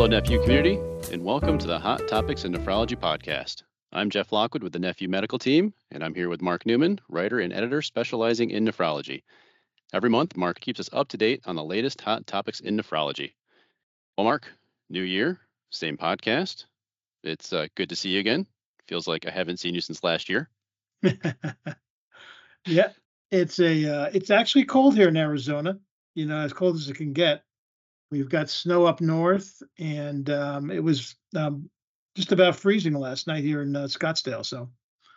Hello, NephU community, and welcome to the Hot Topics in Nephrology podcast. I'm Jeff Lockwood with the NephU Medical Team, and I'm here with Mark Neumann, writer and editor specializing in nephrology. Every month, Mark keeps us up to date on the latest hot topics in nephrology. Well, Mark, new year, same podcast. It's uh, good to see you again. Feels like I haven't seen you since last year. yeah, it's a uh, it's actually cold here in Arizona. You know, as cold as it can get. We've got snow up north, and um, it was um, just about freezing last night here in uh, Scottsdale. So,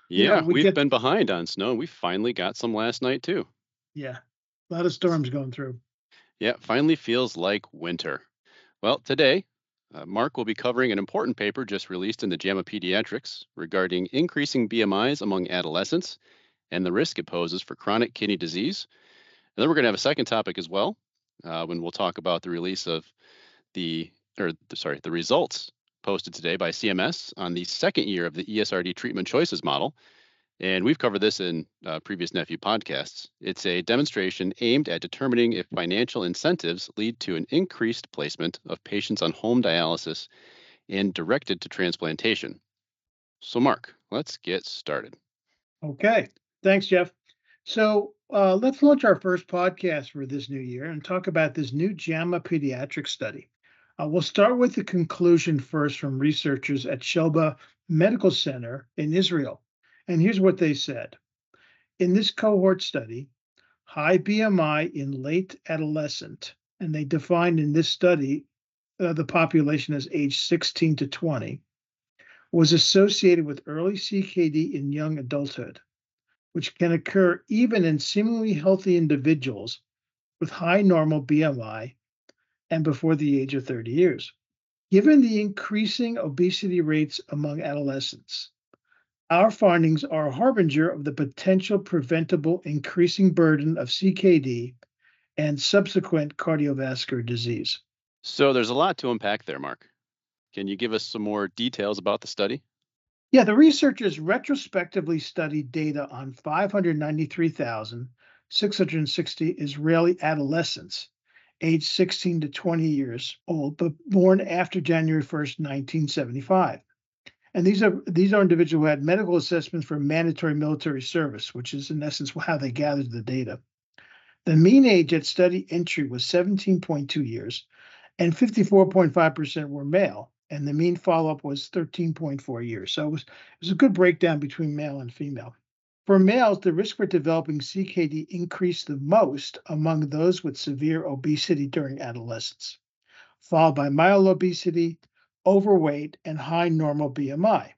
yeah, we have get... been behind on snow. We finally got some last night too. Yeah, a lot of storms going through. Yeah, finally feels like winter. Well, today, uh, Mark will be covering an important paper just released in the JAMA Pediatrics regarding increasing BMIs among adolescents and the risk it poses for chronic kidney disease. And then we're going to have a second topic as well, uh, when we'll talk about the release of the, or sorry, the results posted today by CMS on the second year of the ESRD treatment choices model. And we've covered this in uh, previous NephU podcasts. It's a demonstration aimed at determining if financial incentives lead to an increased placement of patients on home dialysis and directed to transplantation. So, Mark, let's get started. Okay. Thanks, Jeff. So uh, let's launch our first podcast for this new year and talk about this new JAMA pediatric study. Uh, we'll start with the conclusion first from researchers at Sheba Medical Center in Israel. And here's what they said In this cohort study, high BMI in late adolescent, and they defined in this study uh, the population as age 16 to 20, was associated with early CKD in young adulthood which can occur even in seemingly healthy individuals with high normal BMI and before the age of 30 years. Given the increasing obesity rates among adolescents, our findings are a harbinger of the potential preventable increasing burden of CKD and subsequent cardiovascular disease. So there's a lot to unpack there, Mark. Can you give us some more details about the study? Yeah, the researchers retrospectively studied data on 593,660 Israeli adolescents aged 16 to 20 years old, but born after January 1st, 1975. And these are these are individuals who had medical assessments for mandatory military service, which is in essence how they gathered the data. The mean age at study entry was 17.2 years, and 54.5% were male, and the mean follow-up was 13.4 years. So it was, it was a good breakdown between male and female. For males, the risk for developing CKD increased the most among those with severe obesity during adolescence, followed by mild obesity, overweight, and high normal BMI.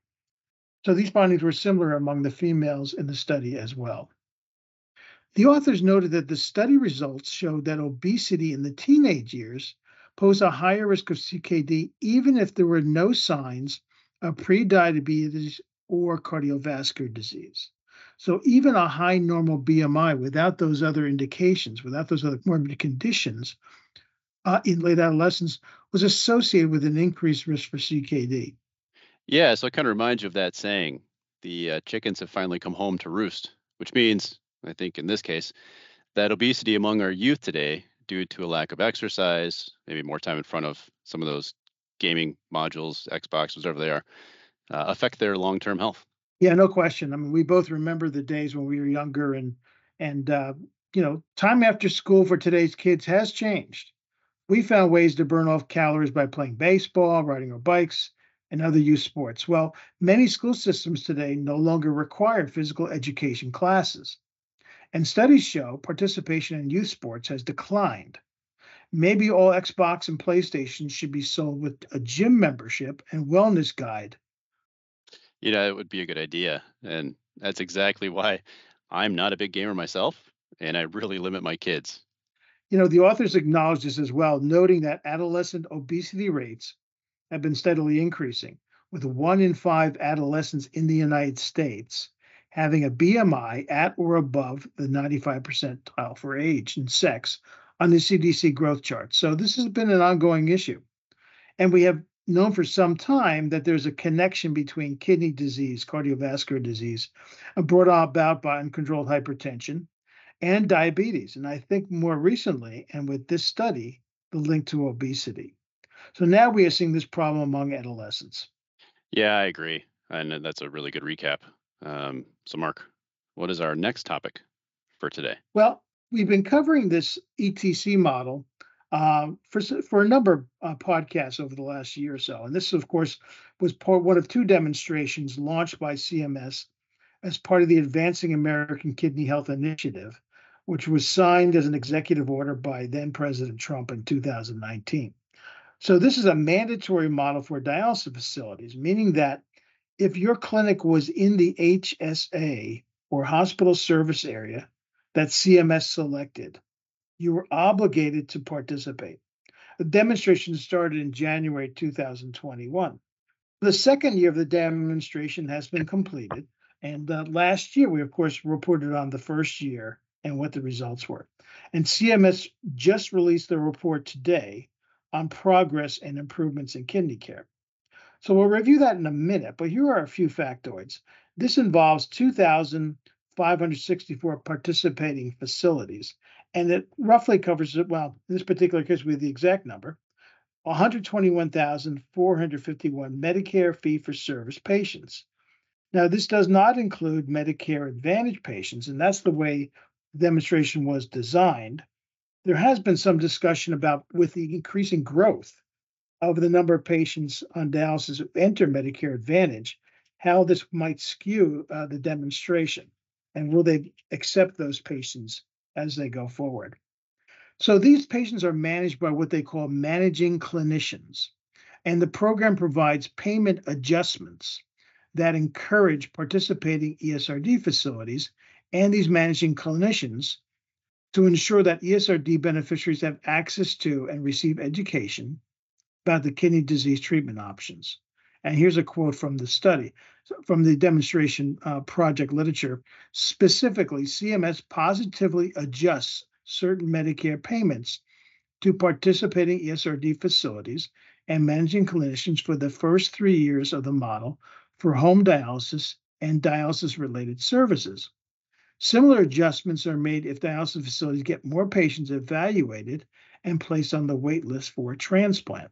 So these findings were similar among the females in the study as well. The authors noted that the study results showed that obesity in the teenage years pose a higher risk of CKD even if there were no signs of prediabetes or cardiovascular disease. So even a high normal BMI without those other indications, without those other morbid conditions uh, in late adolescence was associated with an increased risk for CKD. Yeah, so it kind of reminds you of that saying, the uh, chickens have finally come home to roost, which means, I think in this case, that obesity among our youth today due to a lack of exercise, maybe more time in front of some of those gaming modules, Xbox, whatever they are, uh, affect their long-term health. Yeah, no question. I mean, we both remember the days when we were younger, and and uh, you know, time after school for today's kids has changed. We found ways to burn off calories by playing baseball, riding our bikes, and other youth sports. Well, many school systems today no longer require physical education classes. And studies show participation in youth sports has declined. Maybe all Xbox and PlayStation should be sold with a gym membership and wellness guide. You know, it would be a good idea. And that's exactly why I'm not a big gamer myself and I really limit my kids. You know, the authors acknowledge this as well, noting that adolescent obesity rates have been steadily increasing, with one in five adolescents in the United States having a BMI at or above the 95 percentile for age and sex on the CDC growth chart. So this has been an ongoing issue. And we have known for some time that there's a connection between kidney disease, cardiovascular disease, brought about by uncontrolled hypertension and diabetes. And I think more recently, and with this study, the link to obesity. So now we are seeing this problem among adolescents. Yeah, I agree. And that's a really good recap. Um, so, Mark, what is our next topic for today? Well, we've been covering this ETC model um, for for a number of uh, podcasts over the last year or so, and this, of course, was part one of two demonstrations launched by CMS as part of the Advancing American Kidney Health Initiative, which was signed as an executive order by then President Trump in 2019. So this is a mandatory model for dialysis facilities, meaning that if your clinic was in the HSA or hospital service area that CMS selected, you were obligated to participate. The demonstration started in January 2021. The second year of the demonstration has been completed. And uh, last year, we, of course, reported on the first year and what the results were. And CMS just released the report today on progress and improvements in kidney care. So we'll review that in a minute, but here are a few factoids. This involves 2,564 participating facilities, and it roughly covers, well, in this particular case, we have the exact number 121,451 Medicare fee for service patients. Now, this does not include Medicare Advantage patients, and that's the way the demonstration was designed. There has been some discussion about with the increasing growth of the number of patients on dialysis who enter Medicare Advantage, how this might skew uh, the demonstration, and will they accept those patients as they go forward? So these patients are managed by what they call managing clinicians, and the program provides payment adjustments that encourage participating ESRD facilities and these managing clinicians to ensure that ESRD beneficiaries have access to and receive education about the kidney disease treatment options. And here's a quote from the study, from the demonstration uh, project literature. Specifically, CMS positively adjusts certain Medicare payments to participating ESRD facilities and managing clinicians for the first three years of the model for home dialysis and dialysis related services. Similar adjustments are made if dialysis facilities get more patients evaluated and placed on the wait list for a transplant.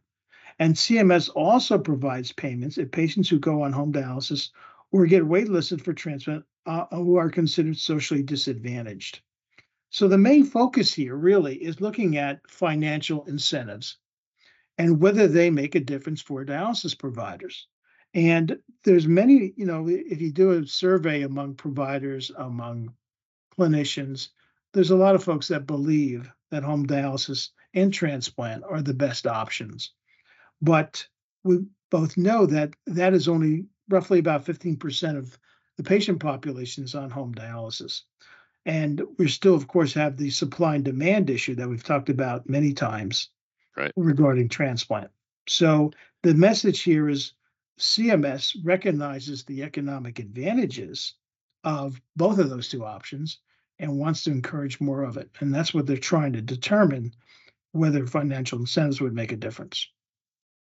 And CMS also provides payments if patients who go on home dialysis or get waitlisted for transplant uh, who are considered socially disadvantaged. So the main focus here really is looking at financial incentives and whether they make a difference for dialysis providers. And there's many, you know, if you do a survey among providers, among clinicians, there's a lot of folks that believe that home dialysis and transplant are the best options. But we both know that that is only roughly about 15% of the patient population is on home dialysis. And we still, of course, have the supply and demand issue that we've talked about many times right. regarding transplant. So the message here is CMS recognizes the economic advantages of both of those two options and wants to encourage more of it. And that's what they're trying to determine whether financial incentives would make a difference.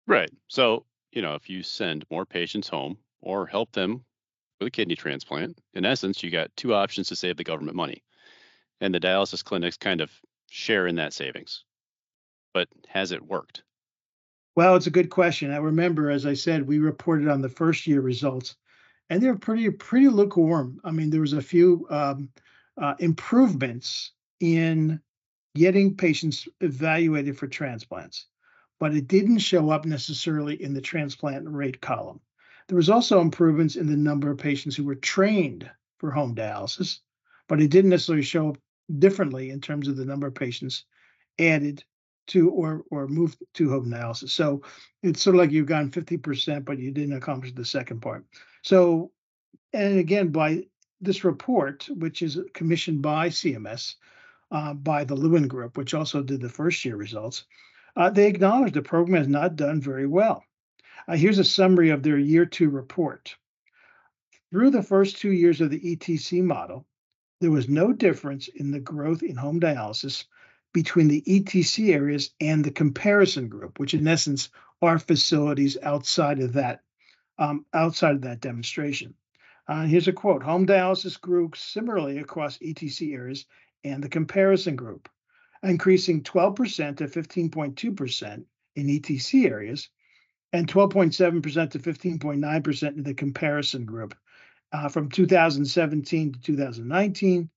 Right. So, you know, if you send more patients home or help them with a kidney transplant, in essence, you got two options to save the government money. And the dialysis clinics kind of share in that savings. But has it worked? Well, it's a good question. I remember, as I said, we reported on the first year results, and they're pretty pretty lukewarm. I mean, there was a few um, uh, improvements in getting patients evaluated for transplants but it didn't show up necessarily in the transplant rate column. There was also improvements in the number of patients who were trained for home dialysis, but it didn't necessarily show up differently in terms of the number of patients added to or or moved to home dialysis. So it's sort of like you've gone 50%, but you didn't accomplish the second part. So, and again, by this report, which is commissioned by CMS, uh, by the Lewin Group, which also did the first year results, uh, they acknowledge the program has not done very well. Uh, here's a summary of their year two report. Through the first two years of the ETC model, there was no difference in the growth in home dialysis between the ETC areas and the comparison group, which in essence are facilities outside of that um, outside of that demonstration. Uh, here's a quote: Home dialysis grew similarly across ETC areas and the comparison group increasing 12% to 15.2%, in ETC areas, and 12.7% to 15.9% in the comparison group uh, from 2017 to 2019,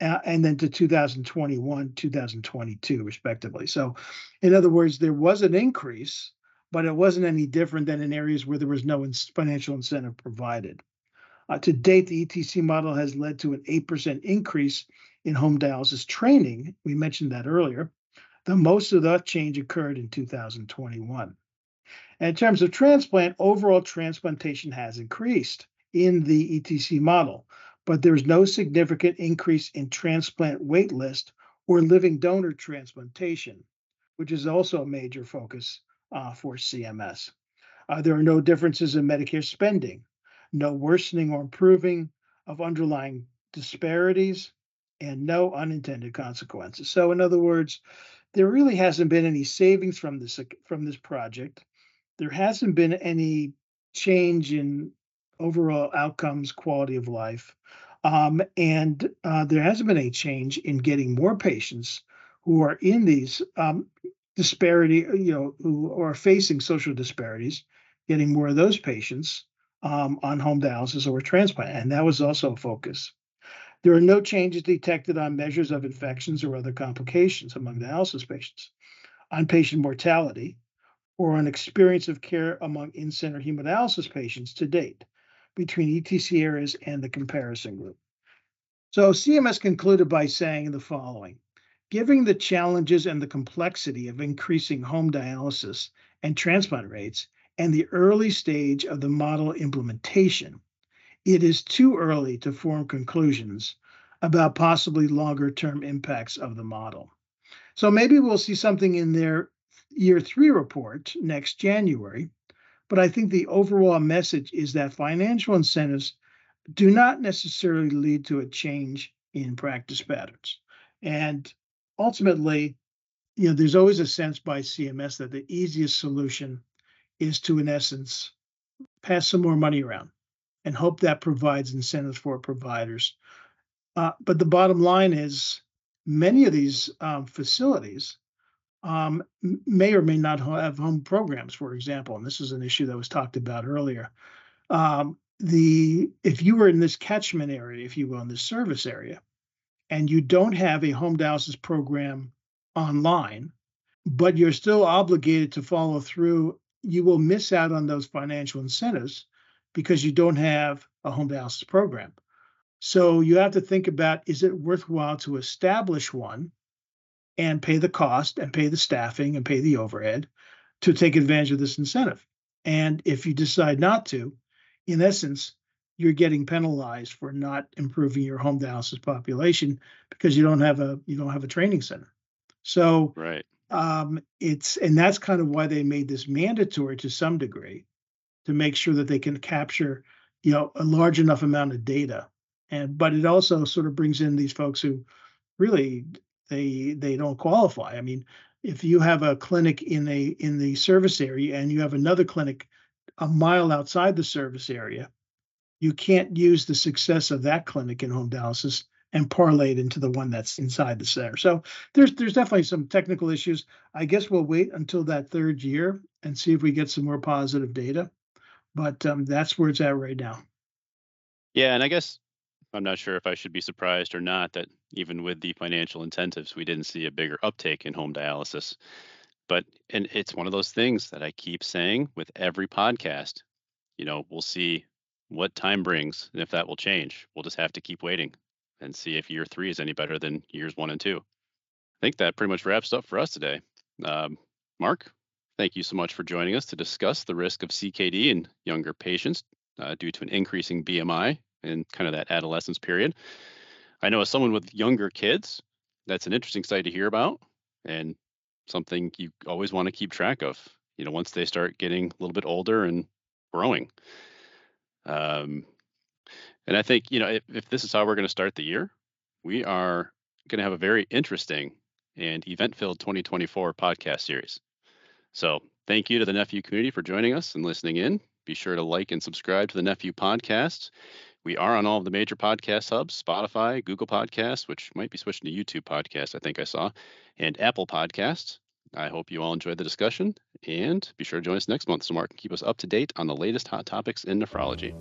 uh, and then to 2021, 2022, respectively. So, in other words, there was an increase, but it wasn't any different than in areas where there was no financial incentive provided. Uh, to date, the ETC model has led to an 8% increase in home dialysis training. We mentioned that earlier. The most of that change occurred in 2021. And in terms of transplant, overall transplantation has increased in the ETC model, but there's no significant increase in transplant wait list or living donor transplantation, which is also a major focus uh, for CMS. Uh, there are no differences in Medicare spending no worsening or improving of underlying disparities, and no unintended consequences. So, in other words, there really hasn't been any savings from this from this project. There hasn't been any change in overall outcomes, quality of life, um, and uh, there hasn't been any change in getting more patients who are in these um, disparity, you know, who are facing social disparities, getting more of those patients um, on home dialysis or transplant, and that was also a focus. There are no changes detected on measures of infections or other complications among dialysis patients, on patient mortality, or on experience of care among in-center hemodialysis patients to date between ETC areas and the comparison group. So CMS concluded by saying the following, given the challenges and the complexity of increasing home dialysis and transplant rates, and the early stage of the model implementation, it is too early to form conclusions about possibly longer term impacts of the model. So maybe we'll see something in their year three report next January. But I think the overall message is that financial incentives do not necessarily lead to a change in practice patterns. And ultimately, you know, there's always a sense by CMS that the easiest solution is to, in essence, pass some more money around and hope that provides incentives for providers. Uh, but the bottom line is many of these um, facilities um, may or may not have home programs, for example, and this is an issue that was talked about earlier. Um, the if you were in this catchment area, if you will, in this service area, and you don't have a home dialysis program online, but you're still obligated to follow through you will miss out on those financial incentives because you don't have a home dialysis program. So you have to think about is it worthwhile to establish one and pay the cost and pay the staffing and pay the overhead to take advantage of this incentive? And if you decide not to, in essence, you're getting penalized for not improving your home dialysis population because you don't have a you don't have a training center. So right um, it's and that's kind of why they made this mandatory to some degree to make sure that they can capture you know a large enough amount of data and but it also sort of brings in these folks who really they they don't qualify i mean if you have a clinic in a in the service area and you have another clinic a mile outside the service area you can't use the success of that clinic in home dialysis and parlay it into the one that's inside the center. So there's there's definitely some technical issues. I guess we'll wait until that third year and see if we get some more positive data. But um, that's where it's at right now. Yeah, and I guess I'm not sure if I should be surprised or not that even with the financial incentives, we didn't see a bigger uptake in home dialysis. But and it's one of those things that I keep saying with every podcast. You know, we'll see what time brings and if that will change. We'll just have to keep waiting and see if year three is any better than years one and two. I think that pretty much wraps up for us today. Um, Mark, thank you so much for joining us to discuss the risk of CKD in younger patients uh, due to an increasing BMI in kind of that adolescence period. I know as someone with younger kids, that's an interesting side to hear about and something you always want to keep track of, you know, once they start getting a little bit older and growing. Um, and I think, you know, if, if this is how we're going to start the year, we are going to have a very interesting and event filled 2024 podcast series. So thank you to the NephU community for joining us and listening in. Be sure to like and subscribe to the NephU podcast. We are on all of the major podcast hubs Spotify, Google Podcasts, which might be switching to YouTube Podcasts, I think I saw, and Apple Podcasts. I hope you all enjoyed the discussion and be sure to join us next month so Mark can keep us up to date on the latest hot topics in nephrology.